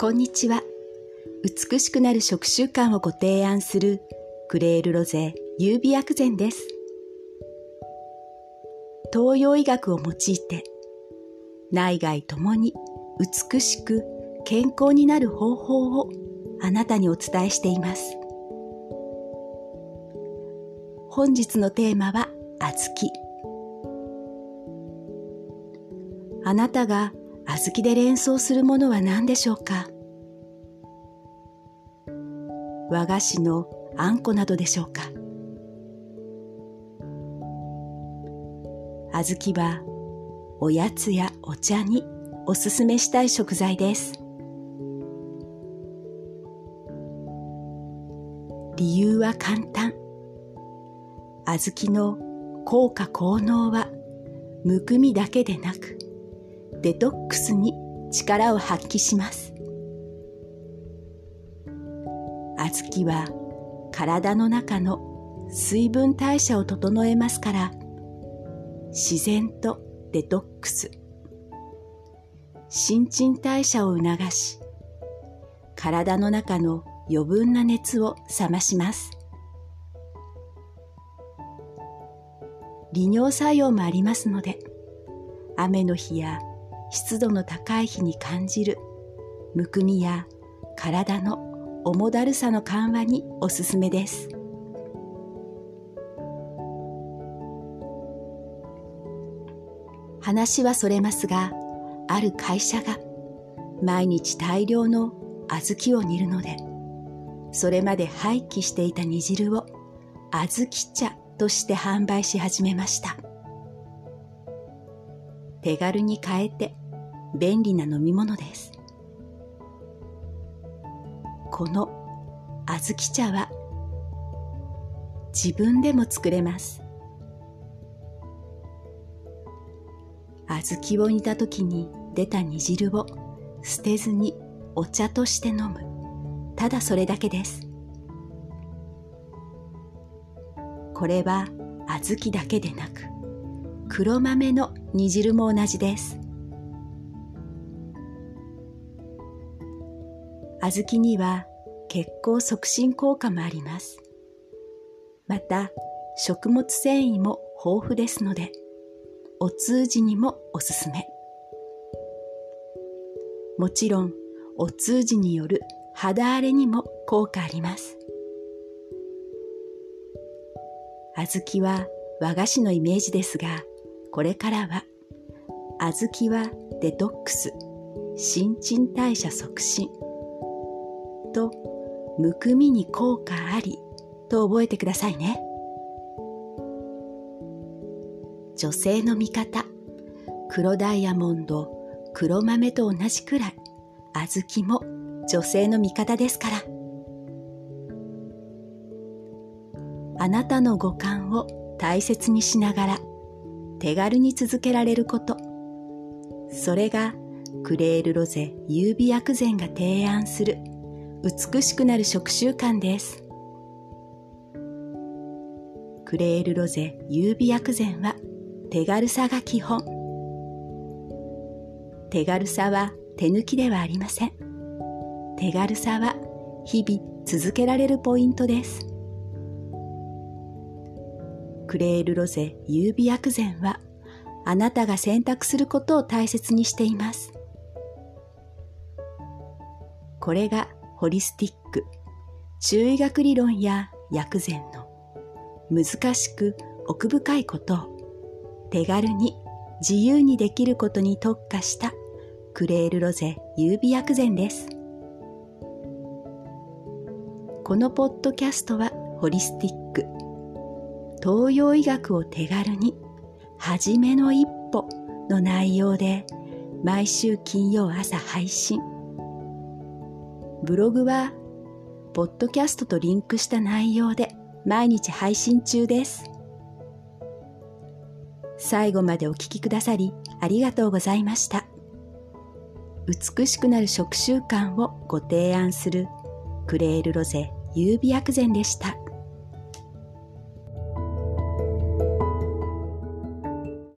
こんにちは。美しくなる食習慣をご提案するクレールロゼ優美薬膳です。東洋医学を用いて内外ともに美しく健康になる方法をあなたにお伝えしています。本日のテーマは小豆。あなたが小豆で連想するものは何でしょうか？和菓子のあんこなどでしょうか？小豆はおやつやお茶におすすめしたい食材です。理由は簡単。小豆の効果効能はむくみだけでなくデトックスに力を発揮します。小豆は体の中の水分代謝を整えますから自然とデトックス新陳代謝を促し体の中の余分な熱を冷まします利尿作用もありますので雨の日や湿度の高い日に感じる。むくみや体の重だるさの緩和におすすめです。話はそれますがある会社が毎日大量の小豆を煮るのでそれまで廃棄していた煮汁を小豆茶として販売し始めました。手軽に買えて便利な飲み物です。この小豆茶は自分でも作れます。小豆を煮た時に出た煮汁を捨てずにお茶として飲む。ただそれだけです。これは小豆だけでなく黒豆の煮汁も同じです。小豆には血行促進効果もあります。また食物繊維も豊富ですのでお通じにもおすすめ。もちろんお通じによる肌荒れにも効果あります。小豆は和菓子のイメージですがこれからは小豆はデトックス新陳代謝促進とむくみに効果ありと覚えてくださいね。女性の味方黒ダイヤモンド黒豆と同じくらい小豆も女性の味方ですから。あなたの五感を大切にしながら手軽に続けられること。それがクレールロゼ優美薬膳が提案する美しくなる食習慣です。クレールロゼ優美薬膳は手軽さが基本。手軽さは手抜きではありません。手軽さは日々続けられるポイントです。クレールロゼ優美薬膳はあなたが選択することを大切にしています。これがホリスティック、中医学理論や薬膳の。難しく奥深いこと。を手軽に自由にできることに特化した。クレールロゼ優美薬膳です。このポッドキャストはホリスティック、東洋医学を手軽に、はじめの一歩の内容で毎週金曜朝配信。ブログは、ポッドキャストとリンクした内容で毎日配信中です。最後までお聴きくださりありがとうございました。美しくなる食習慣をご提案するクレールロゼ優美薬膳でした。